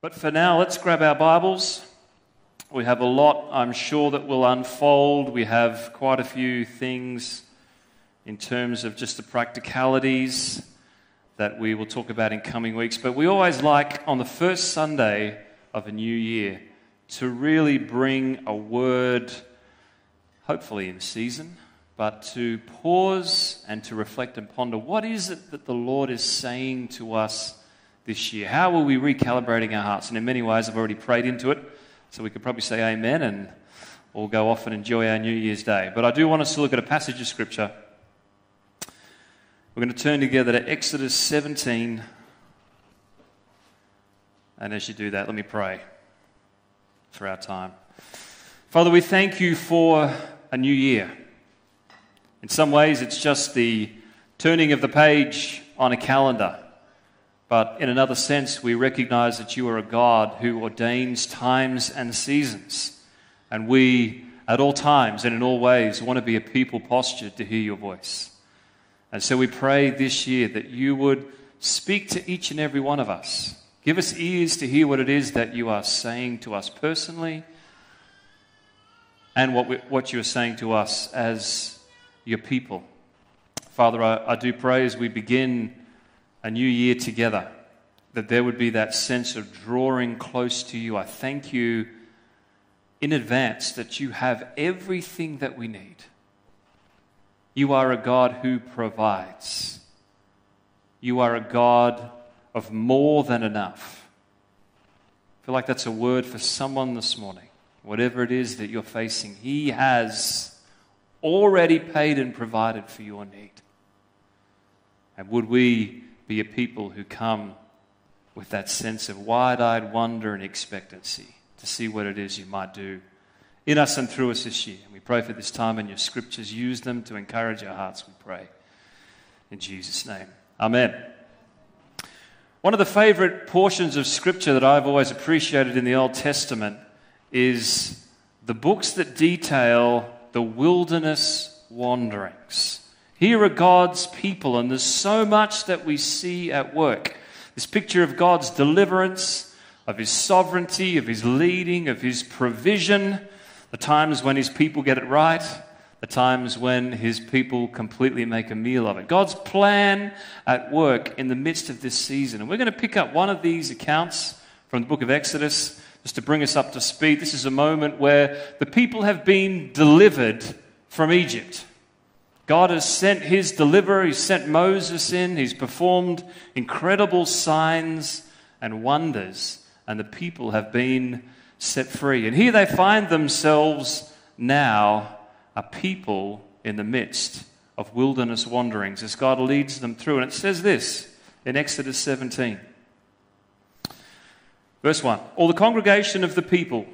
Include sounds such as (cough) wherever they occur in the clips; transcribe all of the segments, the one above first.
But for now, let's grab our Bibles. We have a lot, I'm sure, that will unfold. We have quite a few things in terms of just the practicalities that we will talk about in coming weeks. But we always like on the first Sunday of a new year to really bring a word, hopefully in season, but to pause and to reflect and ponder what is it that the Lord is saying to us this year? How are we recalibrating our hearts? And in many ways, I've already prayed into it, so we could probably say amen and all go off and enjoy our New Year's Day. But I do want us to look at a passage of Scripture. We're going to turn together to Exodus 17. And as you do that, let me pray for our time. Father, we thank you for a new year. In some ways, it's just the turning of the page on a calendar. But in another sense, we recognize that you are a God who ordains times and seasons. And we, at all times and in all ways, want to be a people postured to hear your voice. And so we pray this year that you would speak to each and every one of us. Give us ears to hear what it is that you are saying to us personally and what, we, what you are saying to us as your people. Father, I, I do pray as we begin a new year together, that there would be that sense of drawing close to you. I thank you in advance that you have everything that we need. You are a God who provides. You are a God of more than enough. I feel like that's a word for someone this morning. Whatever it is that you're facing, He has already paid and provided for your need. And would we be a people who come with that sense of wide eyed wonder and expectancy to see what it is you might do in us and through us this year. And we pray for this time and your scriptures. Use them to encourage our hearts, we pray. In Jesus' name. Amen. One of the favorite portions of scripture that I've always appreciated in the Old Testament is the books that detail the wilderness wanderings. Here are God's people, and there's so much that we see at work. This picture of God's deliverance, of his sovereignty, of his leading, of his provision, the times when his people get it right, the times when his people completely make a meal of it. God's plan at work in the midst of this season. And we're going to pick up one of these accounts from the book of Exodus just to bring us up to speed. This is a moment where the people have been delivered from Egypt. God has sent his deliverer, he's sent Moses in, he's performed incredible signs and wonders, and the people have been set free. And here they find themselves now a people in the midst of wilderness wanderings as God leads them through. And it says this in Exodus 17. Verse 1 All the congregation of the people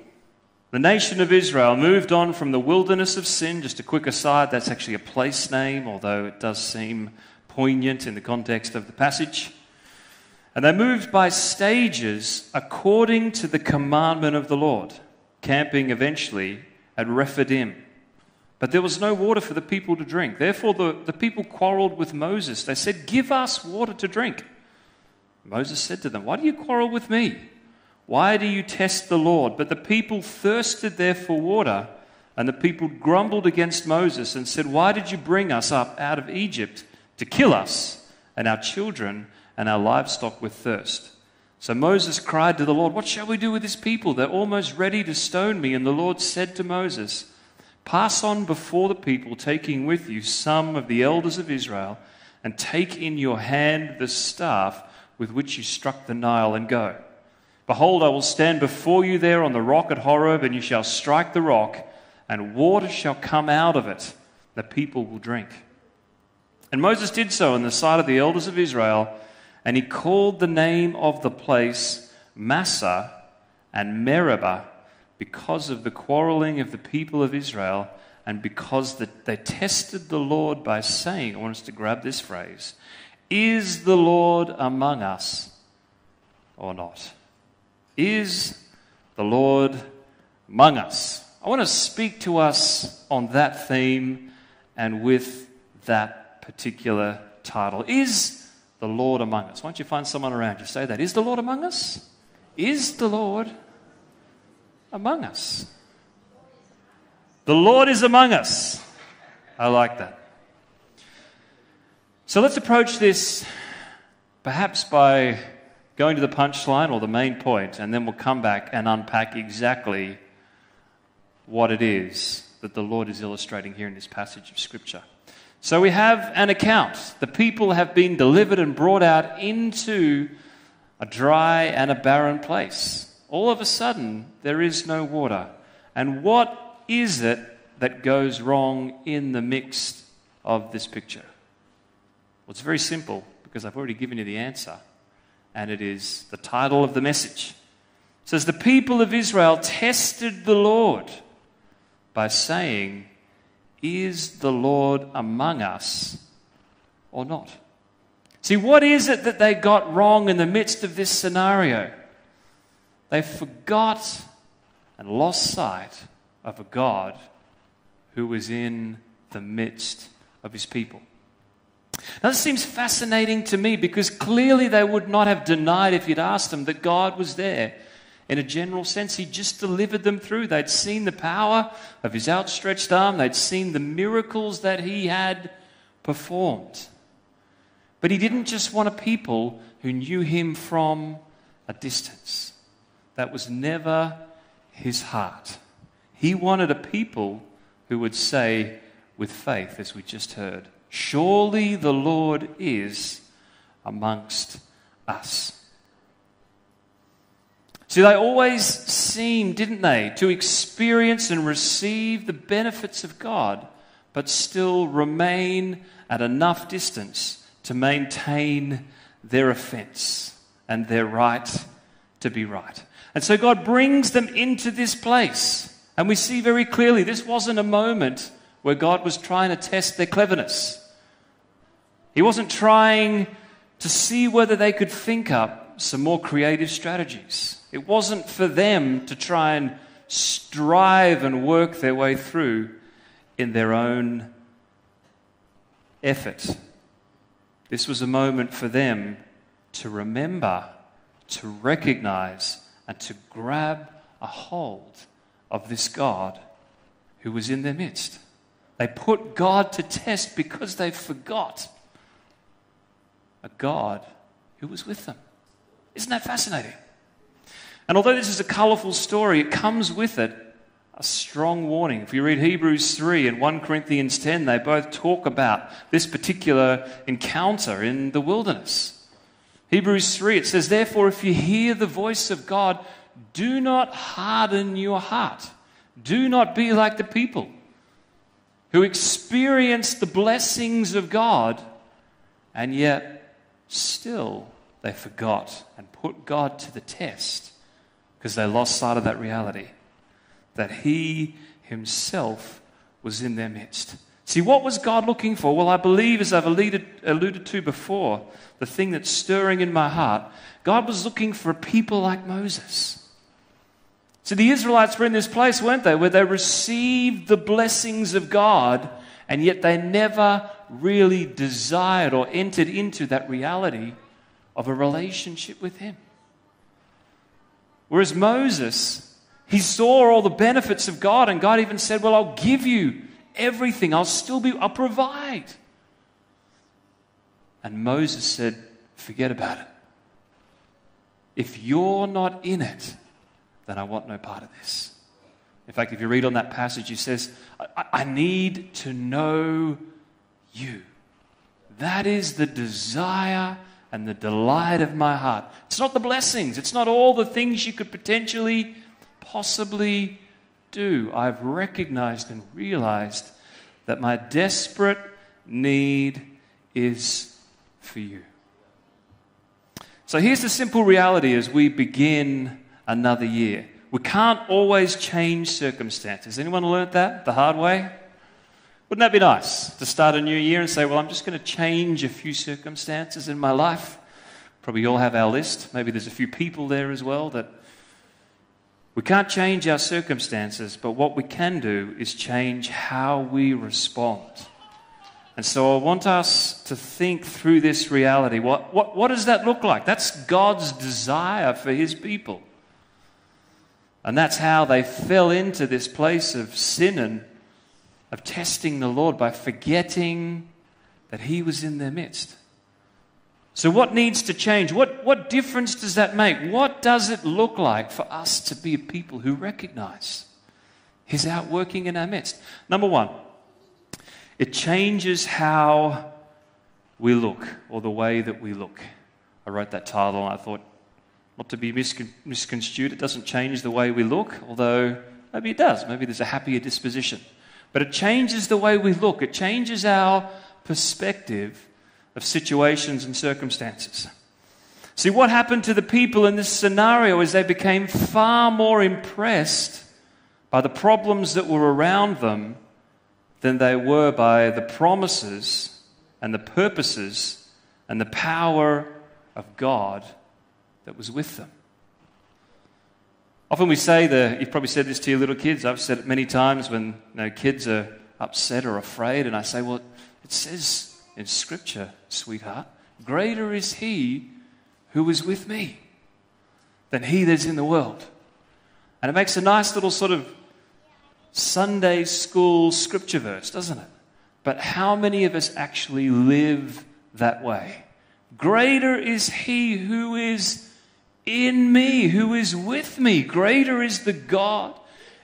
the nation of Israel moved on from the wilderness of sin. Just a quick aside, that's actually a place name, although it does seem poignant in the context of the passage. And they moved by stages according to the commandment of the Lord, camping eventually at Rephidim. But there was no water for the people to drink. Therefore, the, the people quarreled with Moses. They said, Give us water to drink. Moses said to them, Why do you quarrel with me? Why do you test the Lord? But the people thirsted there for water, and the people grumbled against Moses and said, Why did you bring us up out of Egypt to kill us and our children and our livestock with thirst? So Moses cried to the Lord, What shall we do with this people? They're almost ready to stone me. And the Lord said to Moses, Pass on before the people, taking with you some of the elders of Israel, and take in your hand the staff with which you struck the Nile, and go. Behold, I will stand before you there on the rock at Horeb, and you shall strike the rock, and water shall come out of it. The people will drink. And Moses did so in the sight of the elders of Israel, and he called the name of the place Massah and Meribah because of the quarreling of the people of Israel and because the, they tested the Lord by saying, I want us to grab this phrase, Is the Lord among us or not? Is the Lord among us? I want to speak to us on that theme and with that particular title. Is the Lord among us? Why don't you find someone around you? Say that. Is the Lord among us? Is the Lord among us? The Lord is among us. I like that. So let's approach this perhaps by going to the punchline or the main point, and then we'll come back and unpack exactly what it is that the Lord is illustrating here in this passage of Scripture. So we have an account. The people have been delivered and brought out into a dry and a barren place. All of a sudden, there is no water. And what is it that goes wrong in the mix of this picture? Well, it's very simple because I've already given you the answer, and it is the title of the message. It says, The people of Israel tested the Lord by saying, Is the Lord among us or not? See, what is it that they got wrong in the midst of this scenario? They forgot and lost sight of a God who was in the midst of his people. Now, this seems fascinating to me because clearly they would not have denied if you'd asked them that God was there. In a general sense, He just delivered them through. They'd seen the power of His outstretched arm, they'd seen the miracles that He had performed. But He didn't just want a people who knew Him from a distance. That was never His heart. He wanted a people who would say with faith, as we just heard, Surely the Lord is amongst us. See, they always seemed, didn't they, to experience and receive the benefits of God, but still remain at enough distance to maintain their offense and their right to be right. And so God brings them into this place. And we see very clearly this wasn't a moment where God was trying to test their cleverness. He wasn't trying to see whether they could think up some more creative strategies. It wasn't for them to try and strive and work their way through in their own effort. This was a moment for them to remember, to recognize, and to grab a hold of this God who was in their midst. They put God to test because they forgot a God who was with them. Isn't that fascinating? And although this is a colorful story, it comes with it a strong warning. If you read Hebrews 3 and 1 Corinthians 10, they both talk about this particular encounter in the wilderness. Hebrews 3, it says, Therefore, if you hear the voice of God, do not harden your heart. Do not be like the people who experienced the blessings of God and yet still they forgot and put God to the test because they lost sight of that reality that He Himself was in their midst. See, what was God looking for? Well, I believe, as I've alluded, alluded to before, the thing that's stirring in my heart, God was looking for a people like Moses. So the Israelites were in this place, weren't they, where they received the blessings of God, and yet they never really desired or entered into that reality of a relationship with Him. Whereas Moses, he saw all the benefits of God, and God even said, Well, I'll give you everything, I'll still be, I'll provide. And Moses said, Forget about it. If you're not in it, then I want no part of this. In fact, if you read on that passage, he says, I, I need to know you. That is the desire and the delight of my heart. It's not the blessings, it's not all the things you could potentially, possibly do. I've recognized and realized that my desperate need is for you. So here's the simple reality as we begin another year. We can't always change circumstances. Anyone learnt that the hard way? Wouldn't that be nice to start a new year and say, well, I'm just going to change a few circumstances in my life? Probably all have our list. Maybe there's a few people there as well that we can't change our circumstances, but what we can do is change how we respond And so I want us to think through this reality. What, what, what does that look like? That's God's desire for his people. And that's how they fell into this place of sin and of testing the Lord by forgetting that he was in their midst. So, what needs to change? What, what difference does that make? What does it look like for us to be a people who recognize His outworking in our midst? Number one, it changes how we look or the way that we look. I wrote that title and I thought, not to be miscon- misconstrued, it doesn't change the way we look, although maybe it does. Maybe there's a happier disposition. But it changes the way we look, it changes our perspective of situations and circumstances. See, what happened to the people in this scenario is they became far more impressed by the problems that were around them than they were by the promises and the purposes and the power of God that was with them. Often we say the, you've probably said this to your little kids. I've said it many times when you know, kids are upset or afraid, and I say, well, it says in Scripture, sweetheart. Greater is He who is with me than He that's in the world. And it makes a nice little sort of Sunday school scripture verse, doesn't it? But how many of us actually live that way? Greater is He who is in me, who is with me. Greater is the God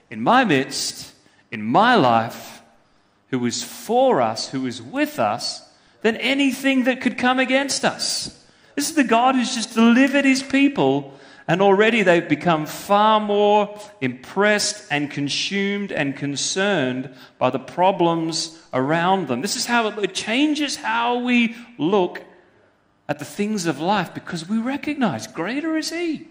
in my midst, in my life, who is for us, who is with us, than anything that could come against us. This is the God who's just delivered his people, and already they've become far more impressed and consumed and concerned by the problems around them. This is how it changes how we look at the things of life because we recognize greater is he.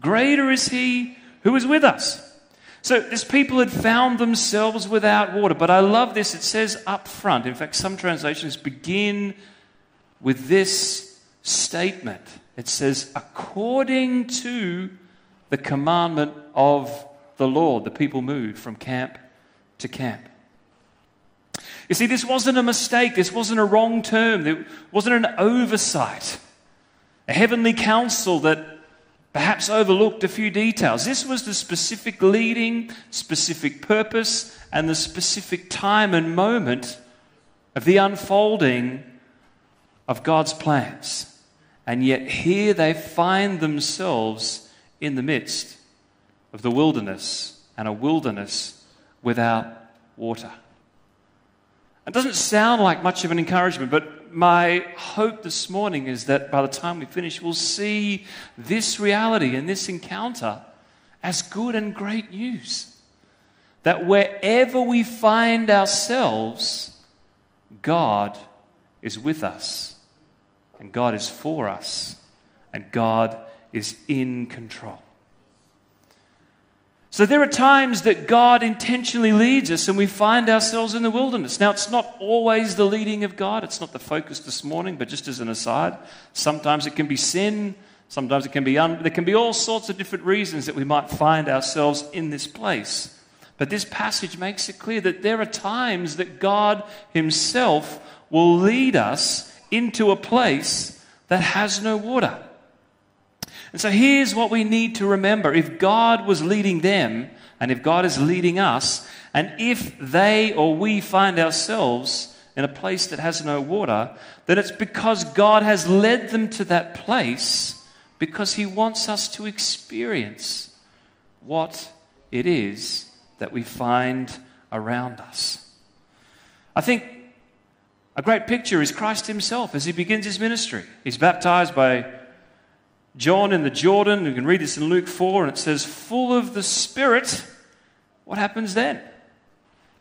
Greater is he who is with us. So this people had found themselves without water. But I love this. It says up front. In fact, some translations begin with this statement. It says, according to the commandment of the Lord, the people moved from camp to camp. You see, this wasn't a mistake. This wasn't a wrong term. It wasn't an oversight. A heavenly council that perhaps overlooked a few details. This was the specific leading, specific purpose, and the specific time and moment of the unfolding of God's plans. And yet, here they find themselves in the midst of the wilderness and a wilderness without water. It doesn't sound like much of an encouragement, but my hope this morning is that by the time we finish, we'll see this reality and this encounter as good and great news. That wherever we find ourselves, God is with us, and God is for us, and God is in control. So there are times that God intentionally leads us and we find ourselves in the wilderness. Now, it's not always the leading of God, it's not the focus this morning, but just as an aside, sometimes it can be sin, sometimes it can be, un- there can be all sorts of different reasons that we might find ourselves in this place. But this passage makes it clear that there are times that God Himself will lead us into a place that has no water. And so here's what we need to remember. If God was leading them, and if God is leading us, and if they or we find ourselves in a place that has no water, then it's because God has led them to that place because He wants us to experience what it is that we find around us. I think a great picture is Christ Himself as He begins His ministry. He's baptized by John in the Jordan. You can read this in Luke 4, and it says, full of the Spirit. What happens then?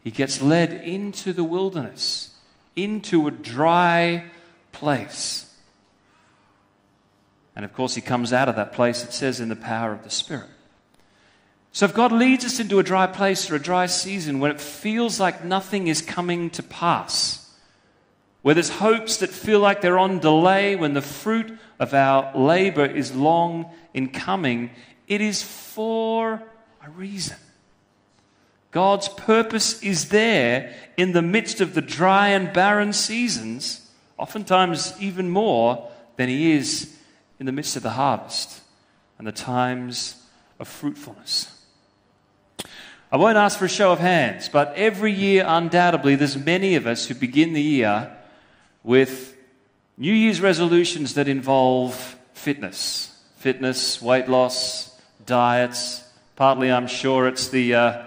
He gets led into the wilderness, into a dry place. And of course, he comes out of that place, it says, in the power of the Spirit. So, if God leads us into a dry place or a dry season when it feels like nothing is coming to pass, where there's hopes that feel like they're on delay, when the fruit of our labor is long in coming, it is for a reason. God's purpose is there in the midst of the dry and barren seasons, oftentimes even more than He is in the midst of the harvest and the times of fruitfulness. I won't ask for a show of hands, but every year, undoubtedly, there's many of us who begin the year with New Year's resolutions that involve fitness. Fitness, weight loss, diets. Partly, I'm sure it's the uh,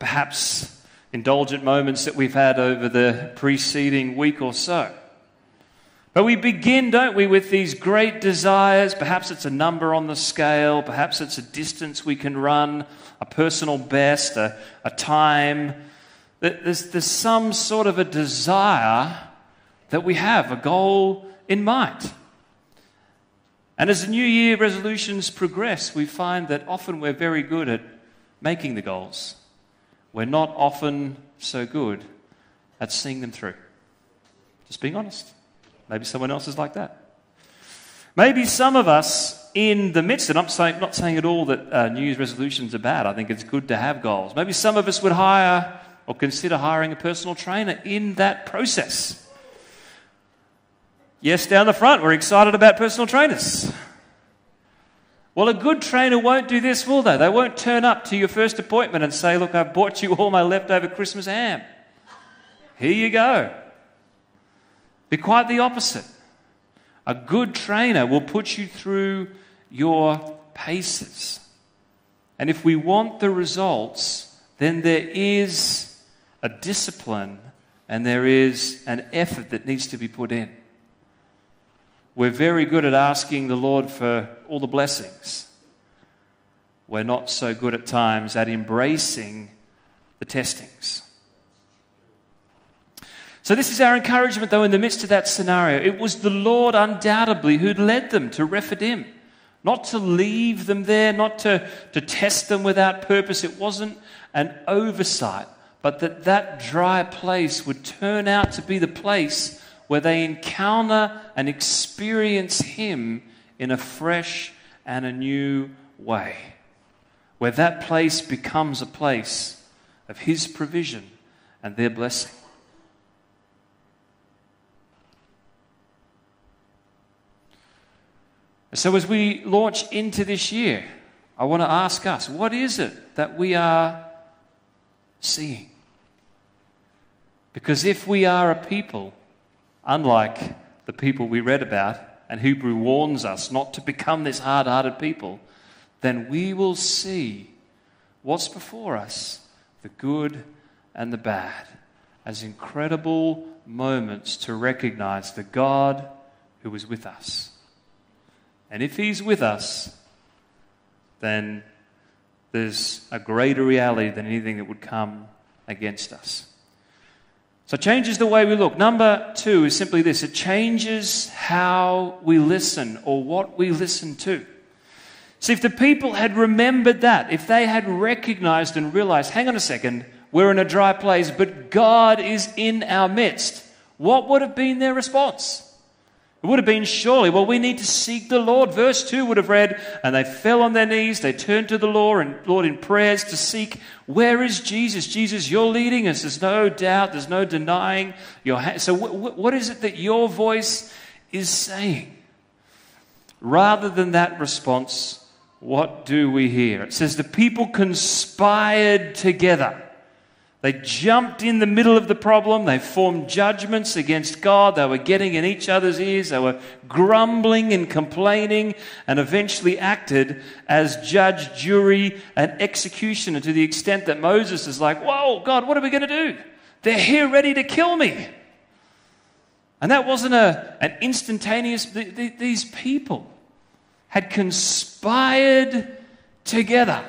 perhaps indulgent moments that we've had over the preceding week or so. But we begin, don't we, with these great desires. Perhaps it's a number on the scale, perhaps it's a distance we can run, a personal best, a, a time. There's, there's some sort of a desire that we have, a goal in mind. And as the New Year resolutions progress, we find that often we're very good at making the goals. We're not often so good at seeing them through. Just being honest. Maybe someone else is like that. Maybe some of us in the midst, and I'm saying, not saying at all that uh, New Year's resolutions are bad. I think it's good to have goals. Maybe some of us would hire or consider hiring a personal trainer in that process. Yes, down the front, we're excited about personal trainers. Well, a good trainer won't do this, will they? They won't turn up to your first appointment and say, Look, I've bought you all my leftover Christmas ham. Here you go. Be quite the opposite. A good trainer will put you through your paces. And if we want the results, then there is a discipline and there is an effort that needs to be put in. We're very good at asking the Lord for all the blessings. We're not so good at times at embracing the testings. So, this is our encouragement, though, in the midst of that scenario. It was the Lord, undoubtedly, who'd led them to Rephidim. Not to leave them there, not to, to test them without purpose. It wasn't an oversight, but that that dry place would turn out to be the place where they encounter and experience Him in a fresh and a new way. Where that place becomes a place of His provision and their blessing. So, as we launch into this year, I want to ask us what is it that we are seeing? Because if we are a people, unlike the people we read about, and Hebrew warns us not to become this hard hearted people, then we will see what's before us the good and the bad as incredible moments to recognize the God who is with us. And if He's with us, then there's a greater reality than anything that would come against us. So it changes the way we look. Number two is simply this it changes how we listen or what we listen to. See, if the people had remembered that, if they had recognized and realized, hang on a second, we're in a dry place, but God is in our midst, what would have been their response? It would have been surely, well, we need to seek the Lord. Verse 2 would have read, and they fell on their knees, they turned to the Lord, and Lord in prayers to seek, where is Jesus? Jesus, you're leading us. There's no doubt, there's no denying your hand. So, what is it that your voice is saying? Rather than that response, what do we hear? It says, the people conspired together they jumped in the middle of the problem. They formed judgments against God. They were getting in each other's ears. They were grumbling and complaining and eventually acted as judge, jury, and executioner to the extent that Moses is like, Whoa, God, what are we going to do? They're here ready to kill me. And that wasn't a, an instantaneous, these people had conspired together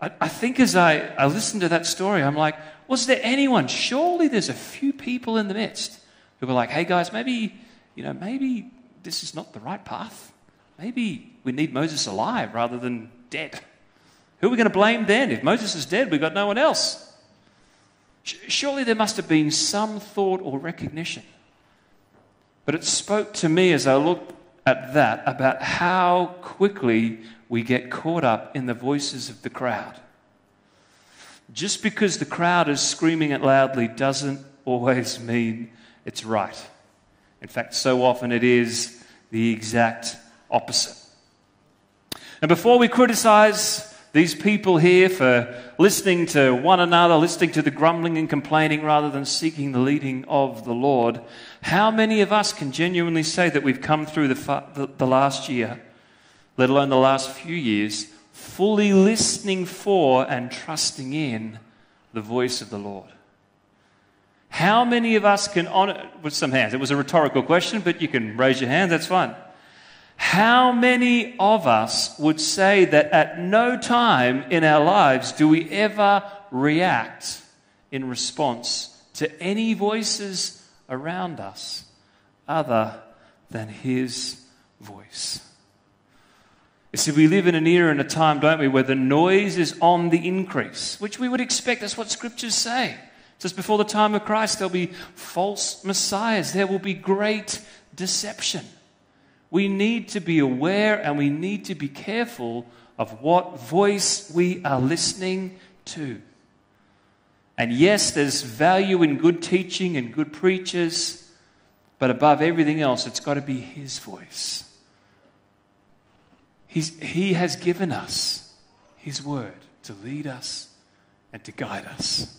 I, think as I, I listened to that story, I'm like, was there anyone? Surely there's a few people in the midst who were like, hey guys, maybe, you know, maybe this is not the right path. Maybe we need Moses alive rather than dead. Who are we going to blame then? If Moses is dead, we've got no one else. Surely there must have been some thought or recognition. But it spoke to me as I looked at that about how quickly we get caught up in the voices of the crowd. just because the crowd is screaming it loudly doesn't always mean it's right. In fact, so often it is the exact opposite. And before we criticize these people here for listening to one another, listening to the grumbling and complaining rather than seeking the leading of the Lord, how many of us can genuinely say that we've come through the, the, the last year, let alone the last few years, fully listening for and trusting in the voice of the Lord? How many of us can honor, with some hands, it was a rhetorical question, but you can raise your hand, that's fine. How many of us would say that at no time in our lives do we ever react in response to any voices around us other than His voice? You see, we live in an era and a time, don't we, where the noise is on the increase, which we would expect. That's what scriptures say. Just before the time of Christ, there'll be false messiahs, there will be great deception. We need to be aware and we need to be careful of what voice we are listening to. And yes, there's value in good teaching and good preachers, but above everything else, it's got to be His voice. He's, he has given us His word to lead us and to guide us.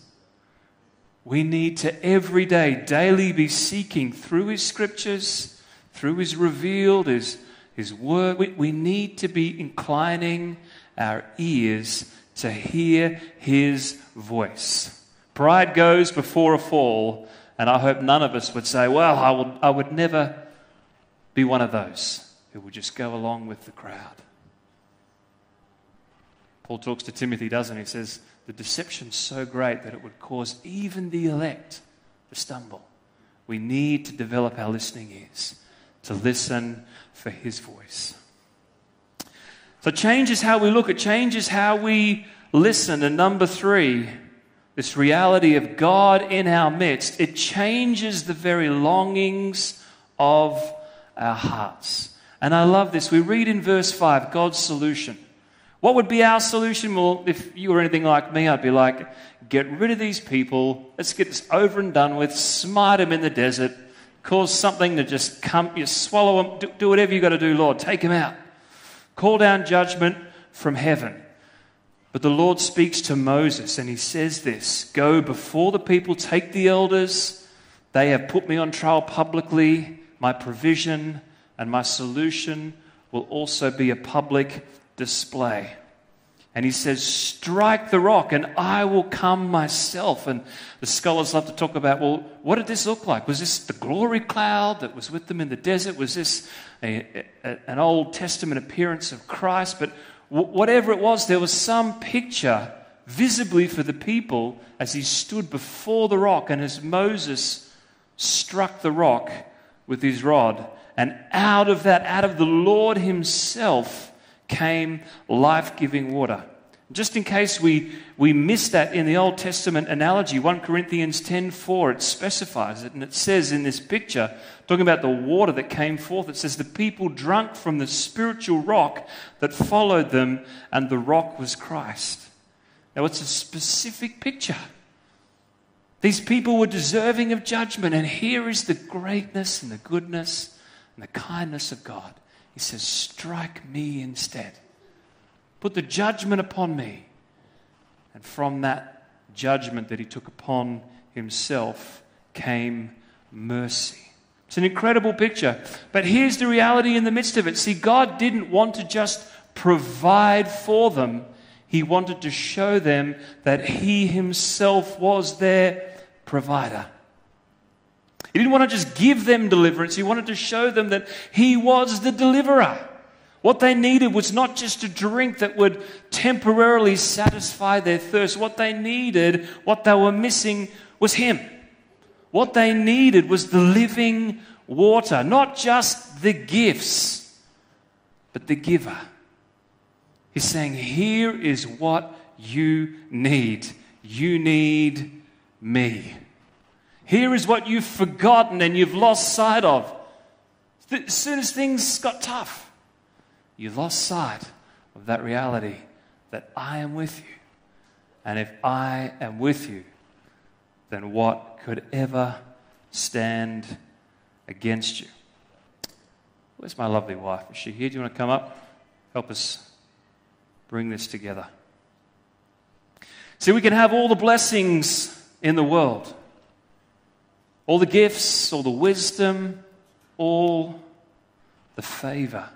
We need to every day, daily be seeking through His scriptures through His revealed, His, his word. We, we need to be inclining our ears to hear His voice. Pride goes before a fall, and I hope none of us would say, Well, I would, I would never be one of those who would just go along with the crowd. Paul talks to Timothy, doesn't he? He says, The deception's so great that it would cause even the elect to stumble. We need to develop our listening ears to listen for his voice. So change is how we look, it changes how we listen. And number three, this reality of God in our midst, it changes the very longings of our hearts. And I love this. We read in verse 5 God's solution. What would be our solution? Well, if you were anything like me, I'd be like, get rid of these people. Let's get this over and done with. Smite them in the desert cause something to just come, you swallow them, do, do whatever you've got to do, Lord. Take them out. Call down judgment from heaven. But the Lord speaks to Moses and he says this Go before the people, take the elders. They have put me on trial publicly. My provision and my solution will also be a public display. And he says, Strike the rock, and I will come myself. And the scholars love to talk about, well, what did this look like? Was this the glory cloud that was with them in the desert? Was this a, a, an Old Testament appearance of Christ? But w- whatever it was, there was some picture visibly for the people as he stood before the rock and as Moses struck the rock with his rod. And out of that, out of the Lord himself, came life giving water. Just in case we, we miss that in the Old Testament analogy, 1 Corinthians 10:4, it specifies it, and it says in this picture, talking about the water that came forth, it says, The people drank from the spiritual rock that followed them, and the rock was Christ. Now it's a specific picture. These people were deserving of judgment, and here is the greatness and the goodness and the kindness of God. He says, Strike me instead. Put the judgment upon me. And from that judgment that he took upon himself came mercy. It's an incredible picture. But here's the reality in the midst of it. See, God didn't want to just provide for them, He wanted to show them that He Himself was their provider. He didn't want to just give them deliverance, he wanted to show them that he was the deliverer. What they needed was not just a drink that would temporarily satisfy their thirst. What they needed, what they were missing, was him. What they needed was the living water, not just the gifts, but the giver. He's saying, Here is what you need. You need me. Here is what you've forgotten and you've lost sight of. As soon as things got tough, you lost sight of that reality that I am with you And if I am with you, then what could ever stand against you? Where's my lovely wife? Is she here? Do you want to come up? Help us bring this together. See, we can have all the blessings in the world, all the gifts, all the wisdom, all the favor,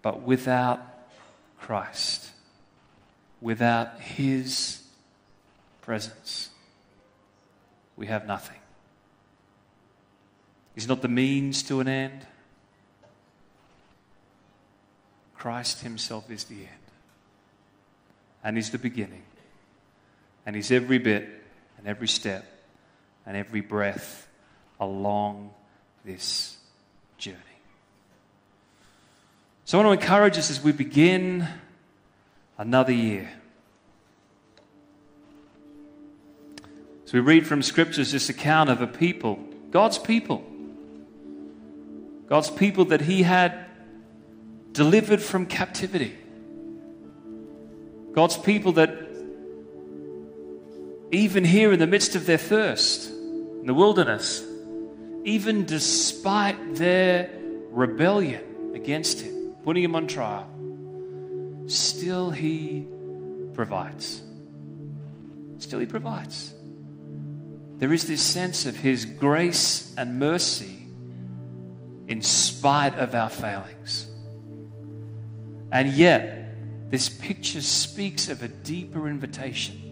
but without Christ, without His presence, we have nothing. He's not the means to an end. Christ Himself is the end. And He's the beginning. And He's every bit and every step and every breath along this journey. So I want to encourage us as we begin another year. So we read from scriptures this account of a people, God's people. God's people that He had delivered from captivity. God's people that, even here in the midst of their thirst, in the wilderness, even despite their rebellion against Him, putting Him on trial, still He provides. Still He provides. There is this sense of His grace and mercy in spite of our failings. And yet, this picture speaks of a deeper invitation.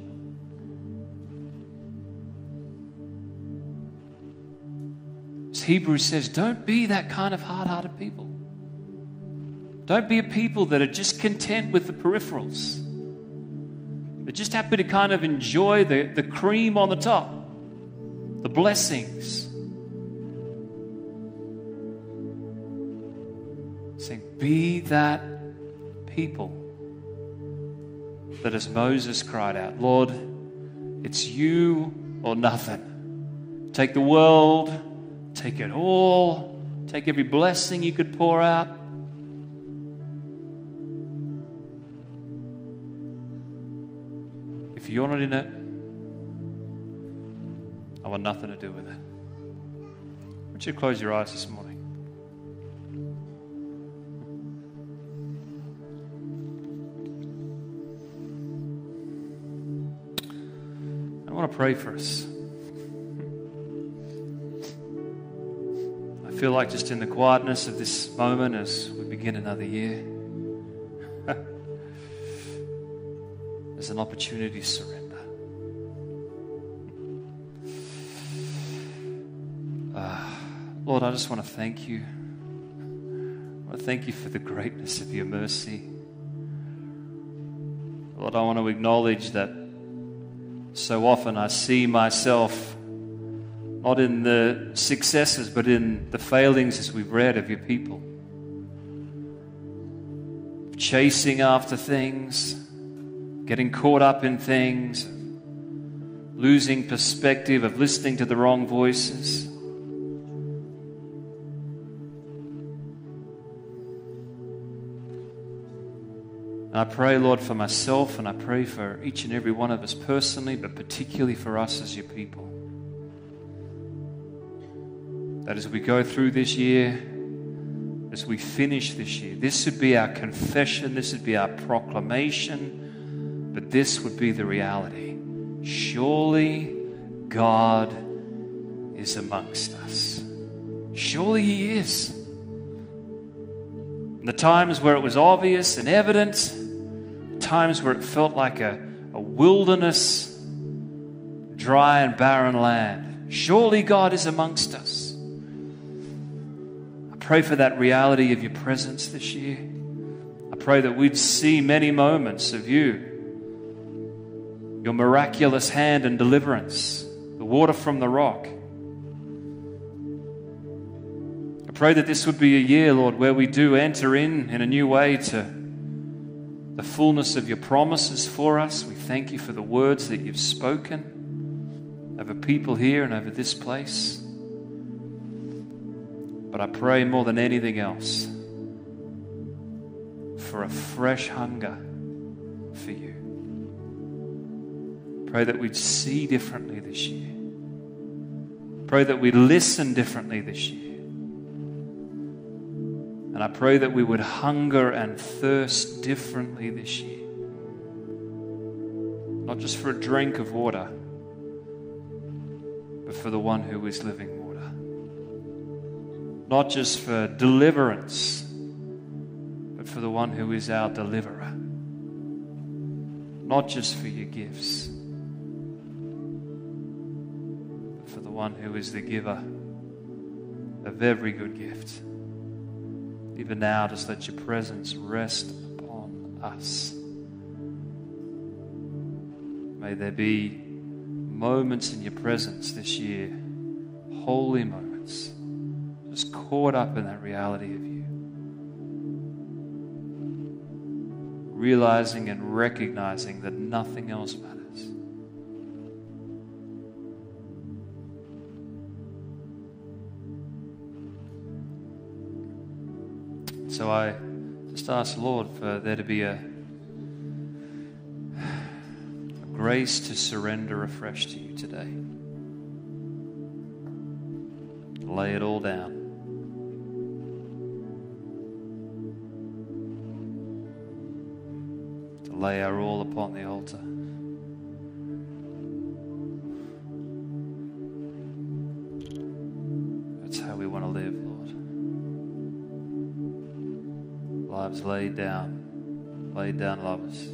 As Hebrews says, don't be that kind of hard hearted people. Don't be a people that are just content with the peripherals, They're just happy to kind of enjoy the, the cream on the top, the blessings. Saying, be that people that as Moses cried out, Lord, it's you or nothing. Take the world, take it all, take every blessing you could pour out. If you're not in it, I want nothing to do with it. I want you to close your eyes this morning. I want to pray for us. Feel like just in the quietness of this moment as we begin another year, (laughs) there's an opportunity to surrender. Uh, Lord, I just want to thank you. I thank you for the greatness of your mercy. Lord, I want to acknowledge that so often I see myself not in the successes, but in the failings as we've read of your people. Chasing after things, getting caught up in things, losing perspective, of listening to the wrong voices. And I pray, Lord, for myself and I pray for each and every one of us personally, but particularly for us as your people. That as we go through this year, as we finish this year, this would be our confession, this would be our proclamation, but this would be the reality. Surely God is amongst us. Surely He is. In the times where it was obvious and evident, times where it felt like a, a wilderness, dry and barren land. Surely God is amongst us. Pray for that reality of your presence this year. I pray that we'd see many moments of you, your miraculous hand and deliverance, the water from the rock. I pray that this would be a year, Lord, where we do enter in in a new way to the fullness of your promises for us. We thank you for the words that you've spoken over people here and over this place. But I pray more than anything else for a fresh hunger for you. Pray that we'd see differently this year. Pray that we'd listen differently this year. And I pray that we would hunger and thirst differently this year. Not just for a drink of water, but for the one who is living. Not just for deliverance, but for the one who is our deliverer. Not just for your gifts, but for the one who is the giver of every good gift. Even now, just let your presence rest upon us. May there be moments in your presence this year, holy moments, just caught up in that reality of you. Realizing and recognizing that nothing else matters. So I just ask the Lord for there to be a, a grace to surrender afresh to you today. Lay it all down. Lay our all upon the altar. That's how we want to live, Lord. Lives laid down, laid down lovers.